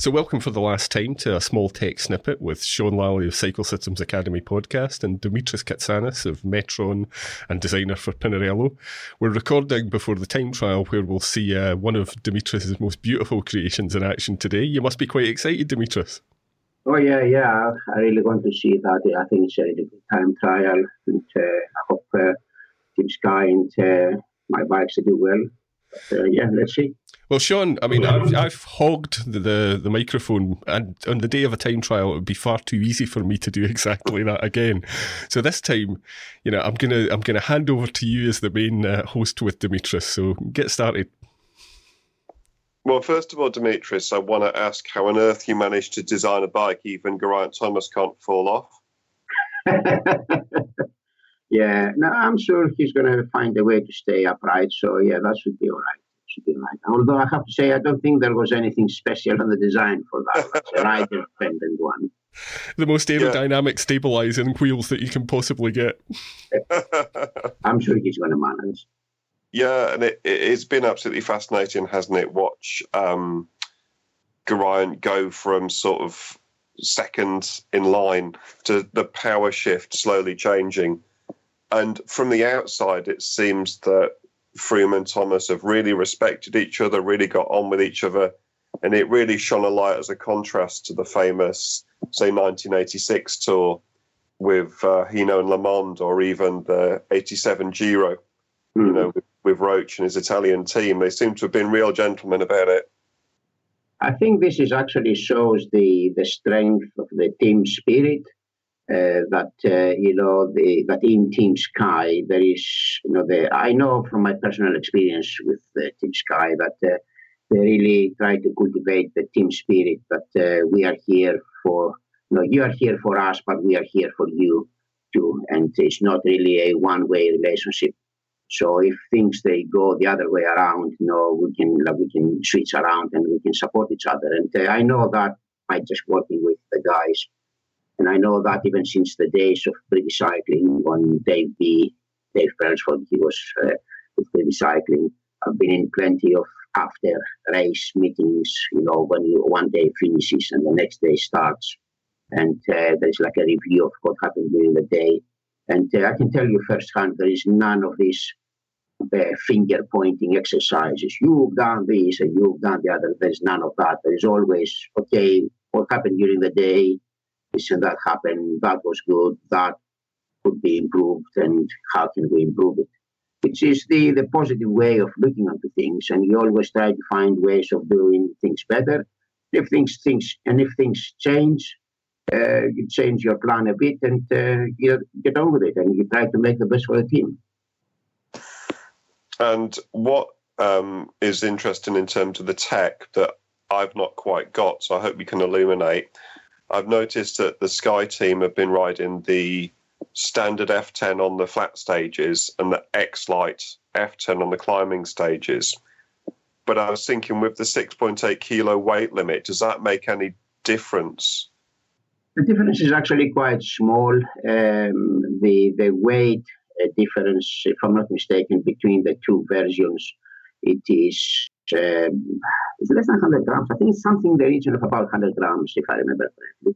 So, welcome for the last time to a small tech snippet with Sean Lally of Cycle Systems Academy podcast and Dimitris Katsanis of Metron and designer for Pinarello. We're recording before the time trial where we'll see uh, one of Dimitris' most beautiful creations in action today. You must be quite excited, Dimitris. Oh, yeah, yeah. I really want to see that. I think it's a good time trial. And uh, I hope uh, Team Sky and uh, my bikes do well. But, uh, yeah, let's see. Well, Sean, I mean, I've, I've hogged the, the, the microphone, and on the day of a time trial, it would be far too easy for me to do exactly that again. So this time, you know, I'm gonna I'm gonna hand over to you as the main uh, host with Demetrius. So get started. Well, first of all, Demetrius, I want to ask how on earth you managed to design a bike even Geraint Thomas can't fall off. yeah, no, I'm sure he's going to find a way to stay upright. So yeah, that should be all right like. Although I have to say, I don't think there was anything special on the design for that. It's a rider dependent one. The most aerodynamic yeah. stabilizing wheels that you can possibly get. I'm sure he's going to manage. Yeah, and it, it's been absolutely fascinating, hasn't it? Watch um, Geraint go from sort of second in line to the power shift slowly changing. And from the outside, it seems that Froome and Thomas have really respected each other, really got on with each other, and it really shone a light as a contrast to the famous, say, 1986 tour with uh, Hinault and LeMond, or even the 87 Giro, mm-hmm. you know, with, with Roche and his Italian team. They seem to have been real gentlemen about it. I think this is actually shows the the strength of the team spirit uh, that uh, you know the, that in Team Sky there is you know the I know from my personal experience with uh, Team Sky that uh, they really try to cultivate the team spirit that uh, we are here for you know you are here for us but we are here for you too. And it's not really a one way relationship. So if things they go the other way around you know we can like, we can switch around and we can support each other. And uh, I know that by just working with the guys and I know that even since the days of British cycling, when Dave B, Dave Brailsford, he was uh, with British cycling, I've been in plenty of after race meetings, you know, when you one day finishes and the next day starts. And uh, there's like a review of what happened during the day. And uh, I can tell you firsthand, there is none of these uh, finger pointing exercises. You've done this and you've done the other. There's none of that. There is always, okay, what happened during the day? That happened, that was good, that could be improved, and how can we improve it? Which is the, the positive way of looking into things, and you always try to find ways of doing things better. If things things and if things change, uh, you change your plan a bit and uh, you get on with it, and you try to make the best for the team. And what um, is interesting in terms of the tech that I've not quite got, so I hope you can illuminate, I've noticed that the Sky team have been riding the standard F10 on the flat stages and the X Light F10 on the climbing stages. But I was thinking with the 6.8 kilo weight limit, does that make any difference? The difference is actually quite small. Um, the the weight uh, difference, if I'm not mistaken, between the two versions, it is um, it's less than 100 grams. I think it's something in the region of about 100 grams, if I remember correctly.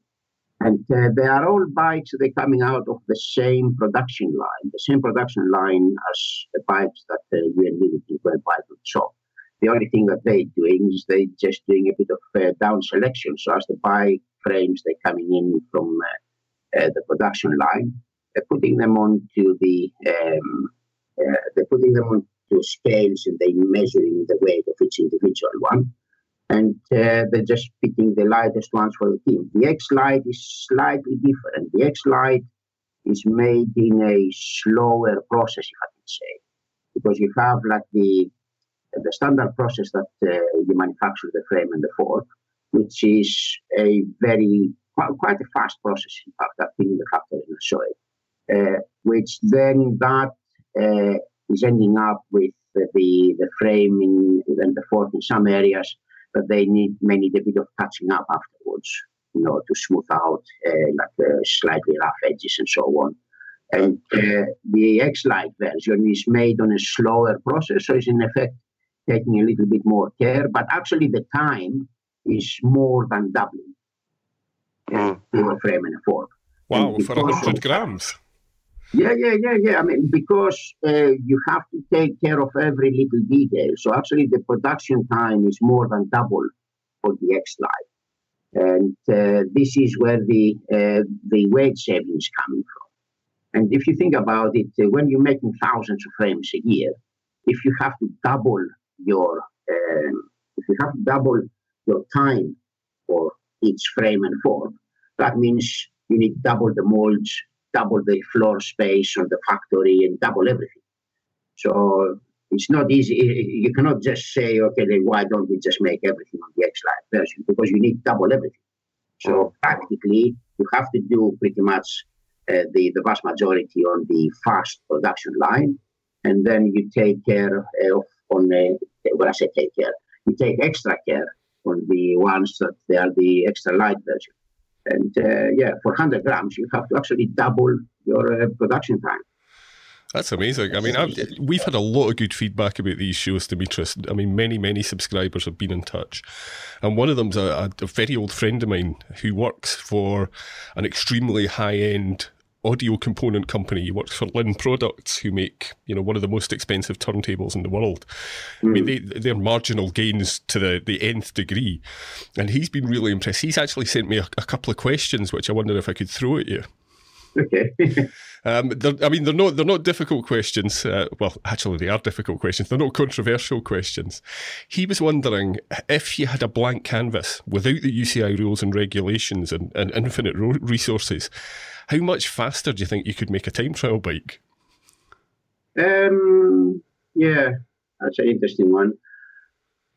And uh, they are all bikes they're coming out of the same production line, the same production line as the bikes that uh, you and me can buy from the shop. The only thing that they're doing is they're just doing a bit of uh, down selection. So as the bike frames they're coming in from uh, uh, the production line, they're putting them onto the um, uh, they're putting them on scales and they're measuring the weight of each individual one. And uh, they're just picking the lightest ones for the team. The X Light is slightly different. The X Light is made in a slower process, if I can say, because you have like the the standard process that uh, you manufacture the frame and the fork, which is a very quite, a fast process. In fact, been in the factory and I saw it. Uh, which then that uh, is ending up with the, the framing and the fork in some areas but they need may need a bit of touching up afterwards, you know, to smooth out uh, like uh, slightly rough edges and so on. And uh, the X-Light version is made on a slower process, so it's in effect taking a little bit more care. But actually, the time is more than doubling mm. a frame and a fork. Wow, for 100 grams. Yeah, yeah, yeah, yeah. I mean, because uh, you have to take care of every little detail. So actually, the production time is more than double for the X Lite. And uh, this is where the uh, the weight saving is coming from. And if you think about it, uh, when you're making thousands of frames a year, if you have to double your um, if you have to double your time for each frame and form, that means you need double the molds, double the floor space on the factory, and double everything. So it's not easy. You cannot just say, okay, then why don't we just make everything on the X Lite version? Because you need double everything. So practically, you have to do pretty much uh, the, the vast majority on the fast production line. And then you take care of, on the, when I say take care, you take extra care on the ones that they are the extra light version. And uh, yeah, for 100 grams, you have to actually double your uh, production time. That's amazing. I mean, I've, we've had a lot of good feedback about these shows, Dimitris. I mean, many, many subscribers have been in touch. And one of them's a, a very old friend of mine who works for an extremely high end audio component company. He works for Linn Products, who make you know one of the most expensive turntables in the world. Mm. I mean, hmm. they, they're marginal gains to the the nth degree, and he's been really impressed. He's actually sent me a, a couple of questions, which I wonder if I could throw at you. Okay. um, I mean, they're not they're not difficult questions. Uh, well, actually, they are difficult questions. They're not controversial questions. He was wondering if you had a blank canvas without the UCI rules and regulations and, and infinite ro- resources, how much faster do you think you could make a time trial bike? Um, yeah, that's an interesting one.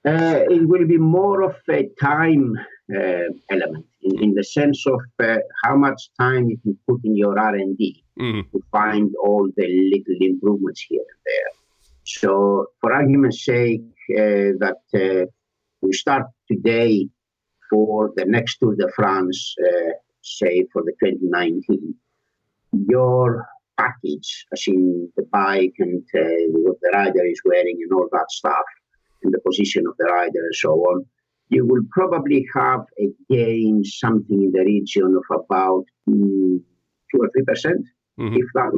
Uh, it will be more of a time uh, element in, in, the sense of uh, how much time you can put in your R&D mm. to find all the little improvements here and there. So, for argument's sake, uh, that uh, we start today for the next Tour de France, uh, say for the 2019, your package, as in the bike and uh, what the rider is wearing and all that stuff, and the position of the rider and so on, you will probably have a gain something in the region of about mm, two or three percent, mm-hmm. if that.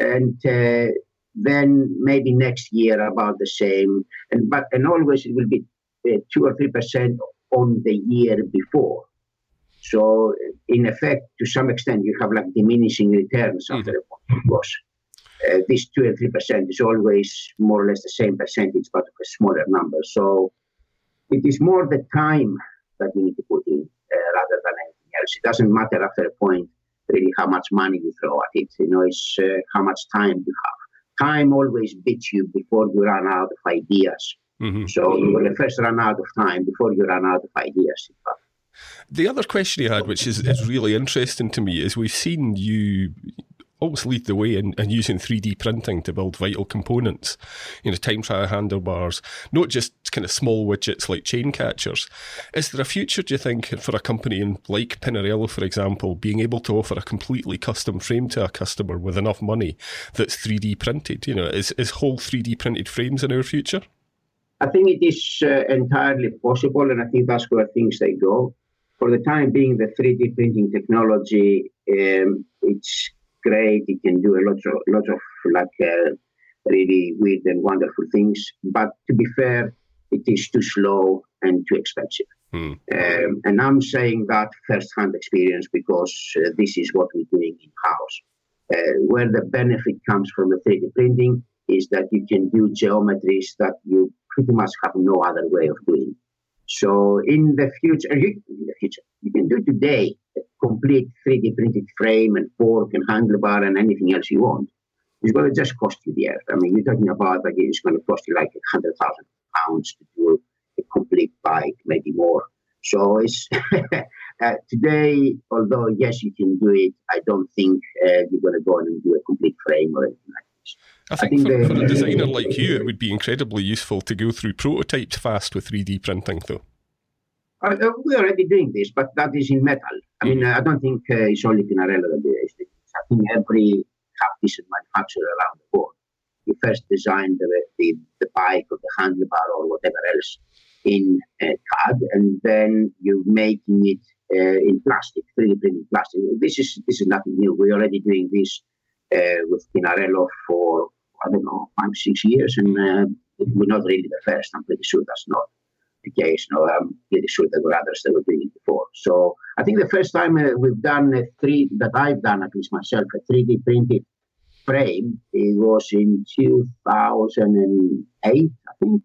And uh, then maybe next year about the same, and but and always it will be uh, two or three percent on the year before. So in effect, to some extent, you have like diminishing returns mm-hmm. after a point, of course. Uh, this two and three percent is always more or less the same percentage, but a smaller number. So it is more the time that you need to put in uh, rather than anything else. It doesn't matter after a point really how much money you throw at it. You know, it's uh, how much time you have. Time always beats you before you run out of ideas. Mm-hmm. So you will first run out of time before you run out of ideas. The other question you had, which is, is really interesting to me, is we've seen you always lead the way in, in, using 3D printing to build vital components, you know, time trial handlebars, not just kind of small widgets like chain catchers. Is there a future, do you think, for a company like Pinarello, for example, being able to offer a completely custom frame to a customer with enough money that's 3D printed? You know, is, is whole 3D printed frames in our future? I think it is uh, entirely possible, and I think that's where things they go. For the time being, the 3D printing technology, um, it's great. It can do a lot of, lot of like uh, really weird and wonderful things. But to be fair, it is too slow and too expensive. Hmm. Um, and I'm saying that first-hand experience because uh, this is what we're doing in house. Uh, where the benefit comes from the 3D printing is that you can do geometries that you pretty much have no other way of doing. So in the future, in the future, you can do today a complete 3D printed frame and fork and handlebar and anything else you want. It's going to just cost you the earth. I mean, you're talking about like it's going to cost you like hundred thousand pounds to do a complete bike, maybe more. So it's uh, today, although yes, you can do it. I don't think uh, you're going to go and do a complete frame or anything like this. I think, I think for, the, for, a designer like you, it would be incredibly useful to go through prototypes fast with 3D printing, though. Uh, we're already doing this, but that is in metal. I mean, uh, I don't think uh, it's only Pinarello that does this. I think every half decent manufacturer around the world, you first design the, the, the bike or the handlebar or whatever else in uh, CAD, and then you're making it uh, in plastic, 3D printing plastic. This is this is nothing new. We're already doing this uh, with Pinarello for I don't know five six years, and uh, we're not really the first. I'm pretty sure that's not the case. No, I'm pretty sure there were others that were doing it before. So I think the first time uh, we've done a three that I've done at least myself a 3D printed frame. It was in 2008, I think.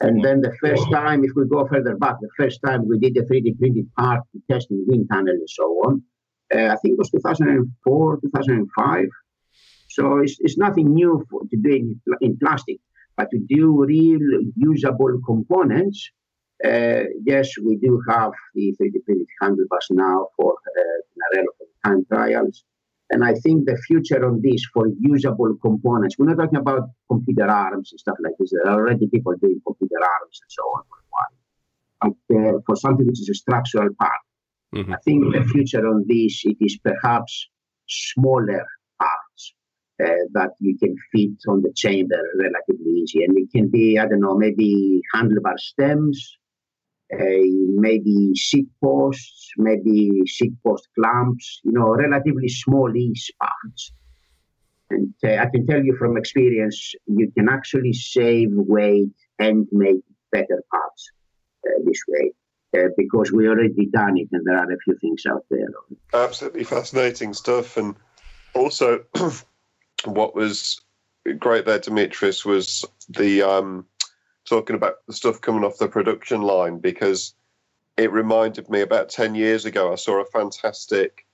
And then the first time, if we go further back, the first time we did a 3D printed part testing wind tunnel and so on, uh, I think it was 2004, 2005. So it's, it's nothing new for, to do in, in plastic, but to do real usable components, uh, yes, we do have the 3D printed handlebars now for uh, for time trials. And I think the future on this for usable components, we're not talking about computer arms and stuff like this. There are already people doing computer arms and so on for a while. But uh, for something which is a structural part, mm-hmm. I think the future on this, it is perhaps smaller uh, that you can fit on the chamber relatively easy. And it can be, I don't know, maybe handlebar stems, maybe seat posts, maybe seat post clamps, you know, relatively small ease parts. And uh, I can tell you from experience, you can actually save weight and make better parts uh, this way. Uh, because we already done it, and there are a few things out there. Absolutely fascinating stuff, and also what was great there, Demetrius, was the um, talking about the stuff coming off the production line because it reminded me about 10 years ago, I saw a fantastic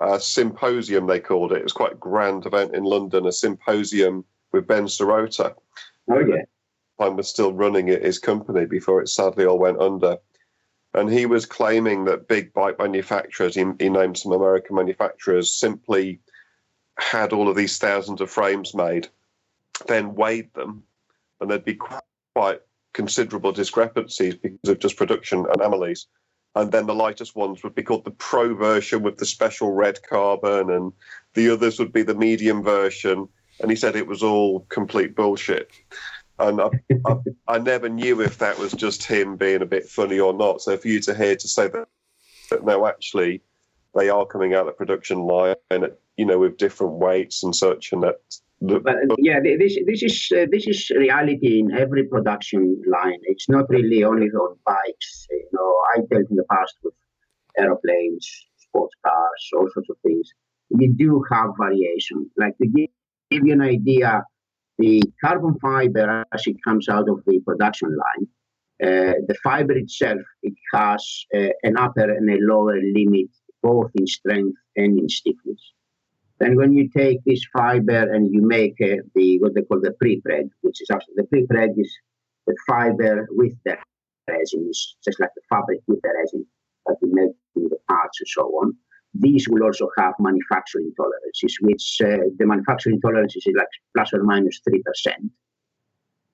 uh, symposium, they called it. It was quite a grand event in London, a symposium with Ben Serotta. Oh, yeah. I was still running his company before it sadly all went under. And he was claiming that big bike manufacturers, he, he named some American manufacturers, simply had all of these thousands of frames made, then weighed them, and there'd be quite considerable discrepancies because of just production anomalies. And then the lightest ones would be called the pro version with the special red carbon, and the others would be the medium version. And he said it was all complete bullshit. And I, I, I never knew if that was just him being a bit funny or not. So for you to hear to say that, that no, actually, they are coming out of production line, you know, with different weights and such, and that but yeah, this this is uh, this is reality in every production line. It's not really only on bikes. You know, I dealt in the past with aeroplanes, sports cars, all sorts of things. You do have variation. Like to give, give you an idea, the carbon fiber as it comes out of the production line, uh, the fiber itself it has uh, an upper and a lower limit both in strength and in stiffness. Then when you take this fiber and you make uh, the what they call the pre-preg, which is actually the pre-preg is the fiber with the resin, it's just like the fabric with the resin that we make in the parts and so on. These will also have manufacturing tolerances, which uh, the manufacturing tolerances is like plus or minus minus three percent.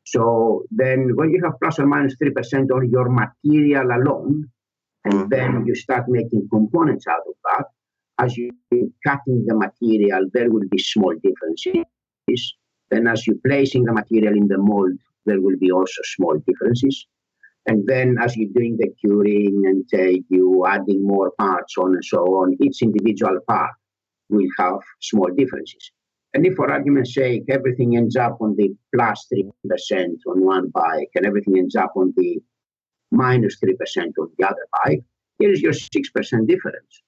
So then, when you have plus or minus minus three percent on your material alone, and then you start making components out of that, as you cutting the material, there will be small differences. Then as you're placing the material in the mold, there will be also small differences. And then as you're doing the curing and uh, you adding more parts on and so on, each individual part will have small differences. And if for argument's sake, everything ends up on the plus 3% on one bike and everything ends up on the minus 3% on the other bike, here's your 6% difference.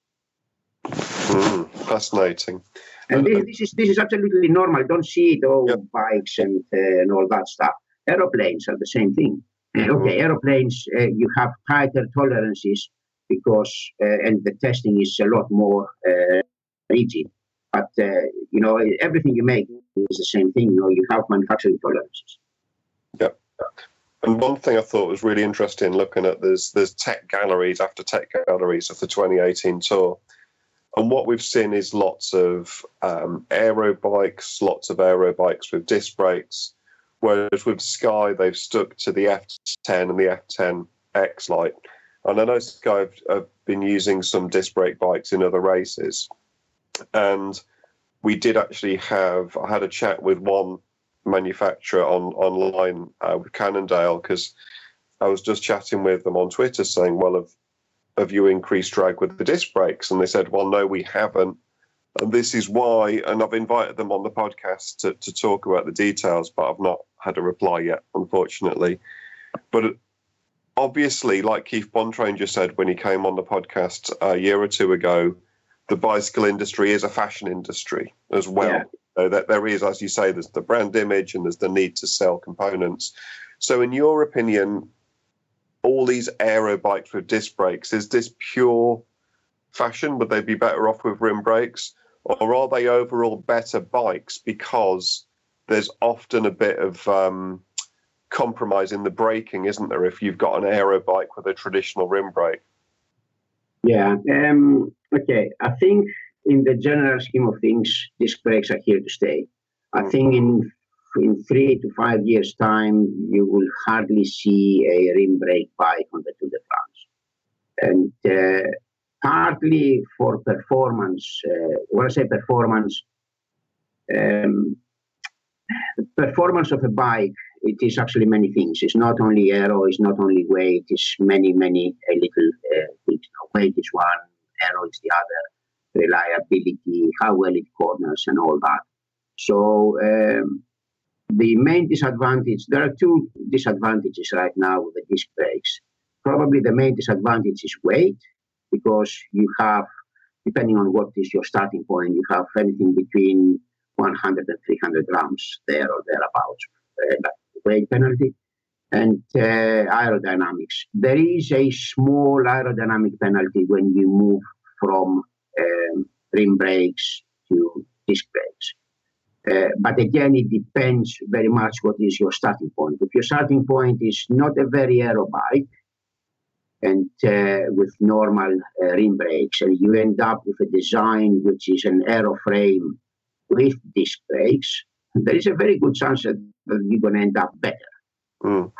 Mm, fascinating. And this, this, is this is absolutely normal. Don't see it all yep. bikes and uh, and all that stuff. Aeroplanes are the same thing. Mm-hmm. Okay, aeroplanes uh, you have tighter tolerances because uh, and the testing is a lot more uh, rigid. But uh, you know everything you make is the same thing. You know you have manufacturing tolerances. Yeah. And one thing I thought was really interesting looking at there's there's tech galleries after tech galleries of the 2018 tour and what we've seen is lots of um, aero bikes, lots of aero bikes with disc brakes. Whereas with Sky, they've stuck to the F10 and the F10X Lite. And I know Sky have, have been using some disc brake bikes in other races. And we did actually have, I had a chat with one manufacturer on online uh, with Cannondale because I was just chatting with them on Twitter saying, well, have, have you increased drag with the disc brakes? And they said, well, no, we haven't. And this is why, and I've invited them on the podcast to, to talk about the details, but I've not had a reply yet, unfortunately. But obviously, like Keith Bontrager just said when he came on the podcast a year or two ago, the bicycle industry is a fashion industry as well. Yeah. So that there is, as you say, there's the brand image and there's the need to sell components. So, in your opinion, all these aero bikes with disc brakes, is this pure fashion? Would they be better off with rim brakes? Or are they overall better bikes because there's often a bit of um, compromise in the braking, isn't there, if you've got an aero bike with a traditional rim brake? Yeah. Um, okay. I think in the general scheme of things, disc brakes are here to stay. I mm. think in in three to five years' time, you will hardly see a rim brake bike on the Tour de France. And uh, partly for performance, uh, when I say performance, um, the performance of a bike, it is actually many things. It's not only aero, it's not only weight, it's many, many uh, little uh, things. Weight is one, aero is the other, reliability, how well it corners, and all that. So um, the main disadvantage, there are two disadvantages right now with the disc brakes. Probably the main disadvantage is weight, because you have, depending on what is your starting point, you have anything between 100 and 300 grams there or thereabouts, uh, weight penalty. And uh, aerodynamics. There is a small aerodynamic penalty when you move from um, rim brakes to disc brakes. Uh, but again, it depends very much what is your starting point. If your starting point is not a very aero bike and uh, with normal uh, rim brakes, and you end up with a design which is an aero frame with disc brakes, there is a very good chance that you're going to end up better. Mm.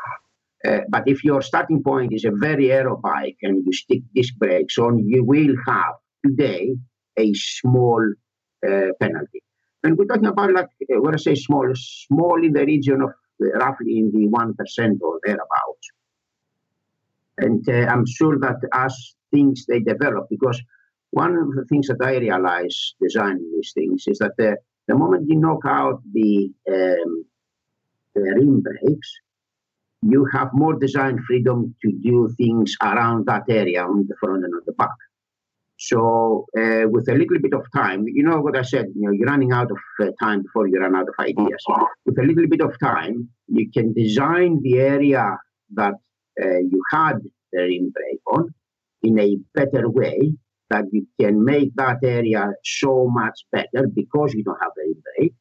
Uh, but if your starting point is a very aero bike and you stick disc brakes on, you will have today a small uh, penalty. And we're talking about like uh, when I say small, small in the region of uh, roughly in the one percent or thereabouts. And uh, I'm sure that as things they develop, because one of the things that I realize designing these things is that the, the moment you knock out the, um, the rim brakes, you have more design freedom to do things around that area on the front and on the back. So uh, with a little bit of time, you know what I said, you know, you're running out of uh, time before you run out of ideas. With a little bit of time, you can design the area that uh, you had the rim on in a better way that you can make that area so much better because you don't have the rim brake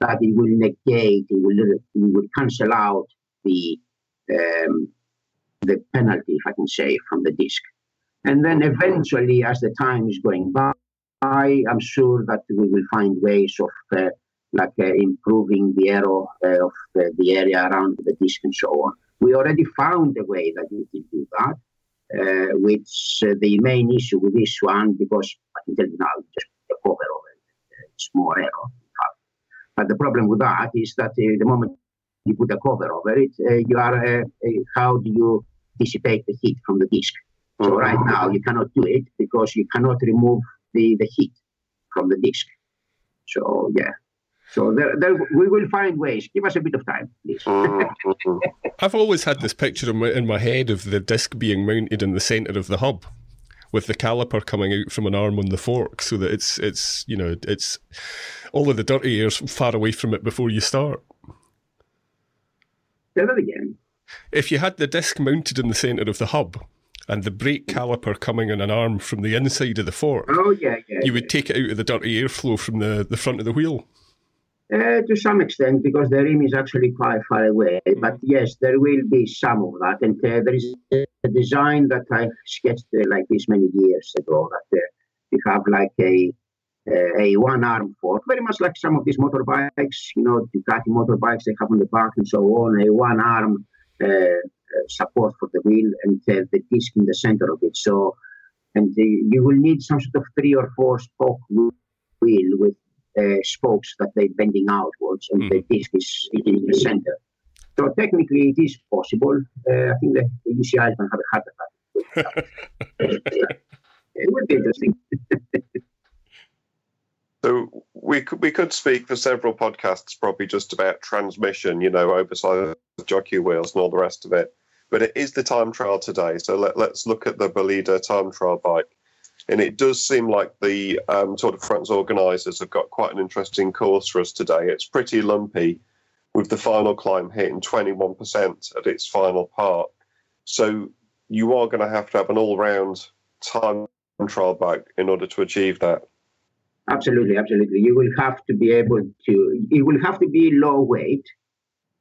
that it will negate, it will, it will cancel out the um, the penalty, if I can say, from the disc. And then eventually, as the time is going by, I'm sure that we will find ways of uh, like uh, improving the aero uh, of the area around the disc and so on. We already found a way that we can do that, uh, which uh, the main issue with this one, because I you now, just the cover it, it's more aero. But the problem with that is that uh, the moment you put a cover over it, you are, how do you dissipate the heat from the disc? So right now you cannot do it because you cannot remove the, the heat from the disk. So yeah. So there, there, we will find ways. Give us a bit of time, please. Mm-hmm. I've always had this picture in my, in my head of the disc being mounted in the centre of the hub, with the caliper coming out from an arm on the fork, so that it's it's you know it's all of the dirty air's far away from it before you start. Say that again. If you had the disc mounted in the centre of the hub, and the brake caliper coming in an arm from the inside of the fork. Oh, yeah, yeah. You would yeah. take it out of the dirty airflow from the, the front of the wheel. Uh, to some extent, because the rim is actually quite far away. Mm. But yes, there will be some of that. And uh, there is a design that I sketched uh, like this many years ago that uh, you have like a uh, a one arm fork, very much like some of these motorbikes, you know, Ducati motorbikes they have on the back and so on, a one arm uh, uh, support for the wheel and uh, the disc in the center of it. So, and you will need some sort of three or four spoke wheel with uh, spokes that they're bending outwards, and mm. the disc is in the center. So technically, it is possible. Uh, I think the, the UCI is going to have a heart attack. it would be interesting. so we could we could speak for several podcasts, probably just about transmission, you know, oversized jockey wheels and all the rest of it. But it is the time trial today, so let, let's look at the Bolide time trial bike. And it does seem like the um, Tour de France organisers have got quite an interesting course for us today. It's pretty lumpy, with the final climb hitting 21% at its final part. So you are going to have to have an all round time trial bike in order to achieve that. Absolutely, absolutely. You will have to be able to, it will have to be low weight.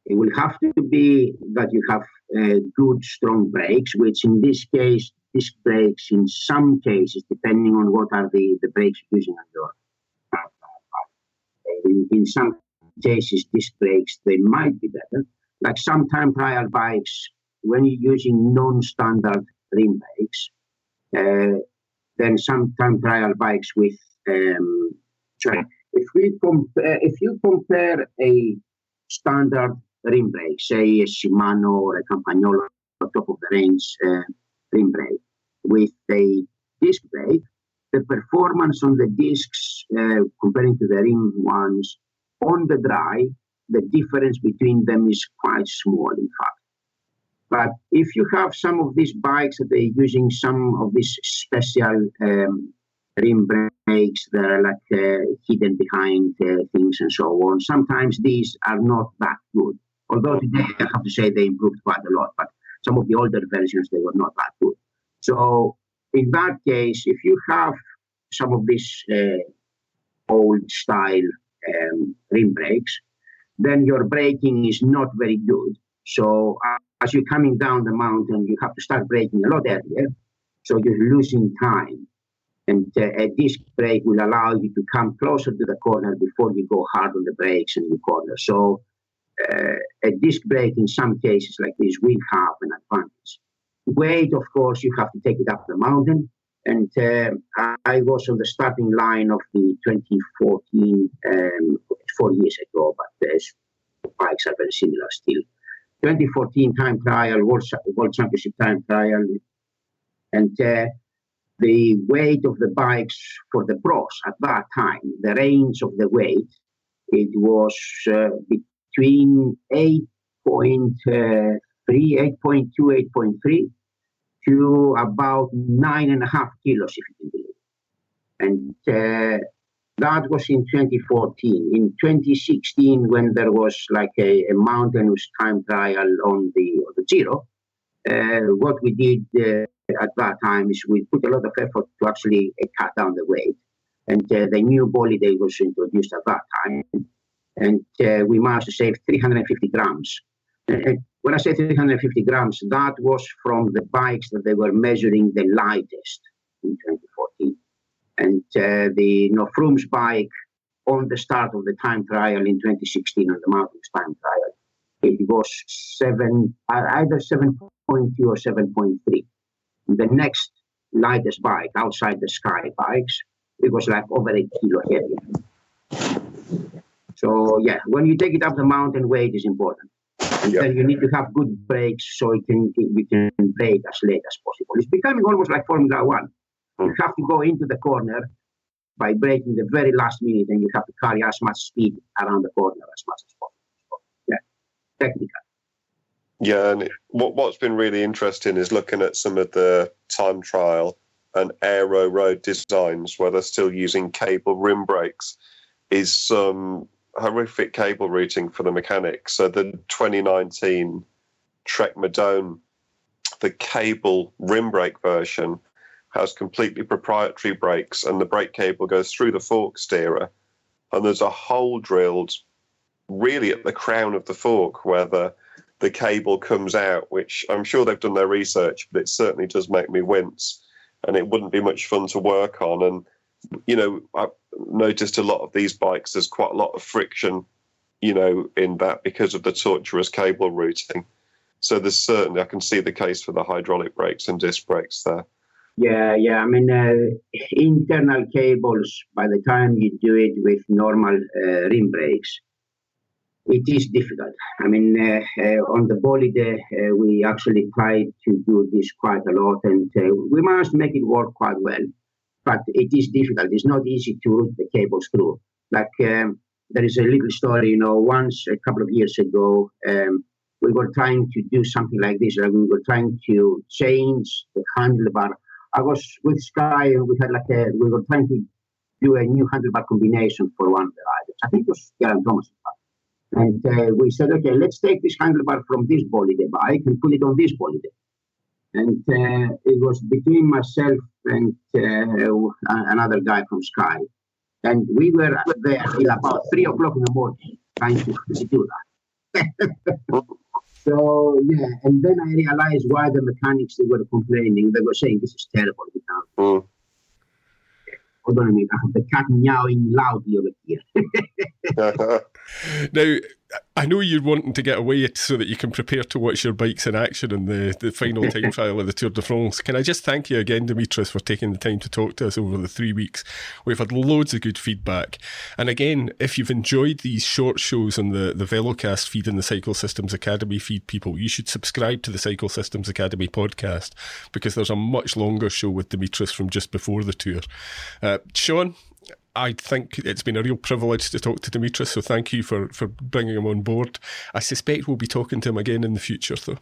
It will have to be that you have uh, good, strong brakes, which in this case, disc brakes, in some cases, depending on what are the, the brakes using on your in, in some cases, disc brakes, they might be better. Like some time trial bikes, when you're using non-standard rim brakes, uh, then some time trial bikes with um, sorry, if we compare, if you compare a standard rim brake, say a Shimano or a Campagnolo top of the range uh, rim brake, with a disc brake, the performance on the discs uh, comparing to the rim ones on the dry, the difference between them is quite small, in fact. But if you have some of these bikes that they're using some of these special um, rim brakes that are like uh, hidden behind uh, things and so on, sometimes these are not that good. Although today I have to say they improved quite a lot, but some of the older versions they were not that good. So in that case, if you have some of these uh, old style um, rim brakes, then your braking is not very good. So uh, as you're coming down the mountain, you have to start braking a lot earlier. So you're losing time. And uh, a disc brake will allow you to come closer to the corner before you go hard on the brakes in the corner. So a disc brake in some cases like this will have an advantage. Weight, of course, you have to take it up the mountain. And uh, I was on the starting line of the 2014, um, four years ago, but the bikes are very similar still. 2014 time trial, World, World Championship time trial, and uh, the weight of the bikes for the pros at that time, the range of the weight, it was uh, between 8.3, 8.2, 8.3 to about nine and a half kilos, if you can believe. And uh, that was in 2014. In 2016, when there was like a, a mountainous time trial on the, on the Giro, uh, what we did uh, at that time is we put a lot of effort to actually uh, cut down the weight. And uh, the new Bolide was introduced at that time. And uh, we managed to save 350 grams. When I say 350 grams, that was from the bikes that they were measuring the lightest in 2014. And uh, the Froome's bike on the start of the time trial in 2016 on the mountains time trial, it was seven, uh, either 7.2 or 7.3. The next lightest bike outside the Sky bikes, it was like over a kilo heavier. So yeah, when you take it up the mountain, weight is important. And yep. then you need to have good brakes so you can you can brake as late as possible. It's becoming almost like Formula One. You hmm. have to go into the corner by braking the very last minute, and you have to carry as much speed around the corner as much as possible. Yeah, technical. Yeah, and what what's been really interesting is looking at some of the time trial and aero road designs where they're still using cable rim brakes. Is some horrific cable routing for the mechanics. So the 2019 Trek Madone, the cable rim brake version, has completely proprietary brakes, and the brake cable goes through the fork steerer, and there's a hole drilled really at the crown of the fork where the the cable comes out, which I'm sure they've done their research, but it certainly does make me wince, and it wouldn't be much fun to work on. And you know, I've noticed a lot of these bikes, there's quite a lot of friction, you know, in that because of the tortuous cable routing. So there's certainly, I can see the case for the hydraulic brakes and disc brakes there. Yeah, yeah. I mean, uh, internal cables, by the time you do it with normal uh, rim brakes, it is difficult. I mean, uh, uh, on the bolide, uh, we actually tried to do this quite a lot, and uh, we managed to make it work quite well. But it is difficult. It's not easy to route the cables through. Like um, there is a little story, you know. Once a couple of years ago, um, we were trying to do something like this. Like we were trying to change the handlebar. I was with Sky, and we had like a. We were trying to do a new handlebar combination for one of the riders. I think it was Geraint Thomas. And uh, we said, okay, let's take this handlebar from this bolide bike and put it on this bolide. And uh, it was between myself and uh, another guy from Sky. And we were there till about three o'clock in the morning trying to, do that. so, yeah, and then I realized why the mechanics they were complaining. They were saying, this is terrible. We can't. Mm. Hold on a minute. I have the cat meowing loudly over here. now, I know you're wanting to get away so that you can prepare to watch your bikes in action in the, the final time trial of the Tour de France. Can I just thank you again, Dimitris, for taking the time to talk to us over the three weeks? We've had loads of good feedback. And again, if you've enjoyed these short shows on the, the Velocast feed and the Cycle Systems Academy feed, people, you should subscribe to the Cycle Systems Academy podcast because there's a much longer show with Dimitris from just before the tour. Uh, Sean, I think it's been a real privilege to talk to Dimitris, so thank you for, for bringing him on board. I suspect we'll be talking to him again in the future, though.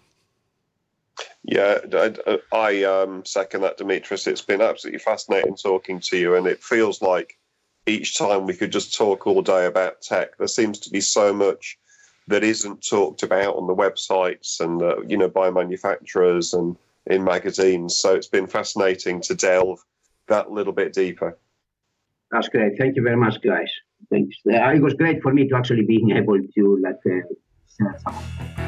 Yeah, I, I um, second that, Dimitris. It's been absolutely fascinating talking to you, and it feels like each time we could just talk all day about tech. There seems to be so much that isn't talked about on the websites and uh, you know by manufacturers and in magazines. So it's been fascinating to delve that little bit deeper. That's great. Thank you very much, guys. Thanks. Uh, it was great for me to actually being able to like uh, share some.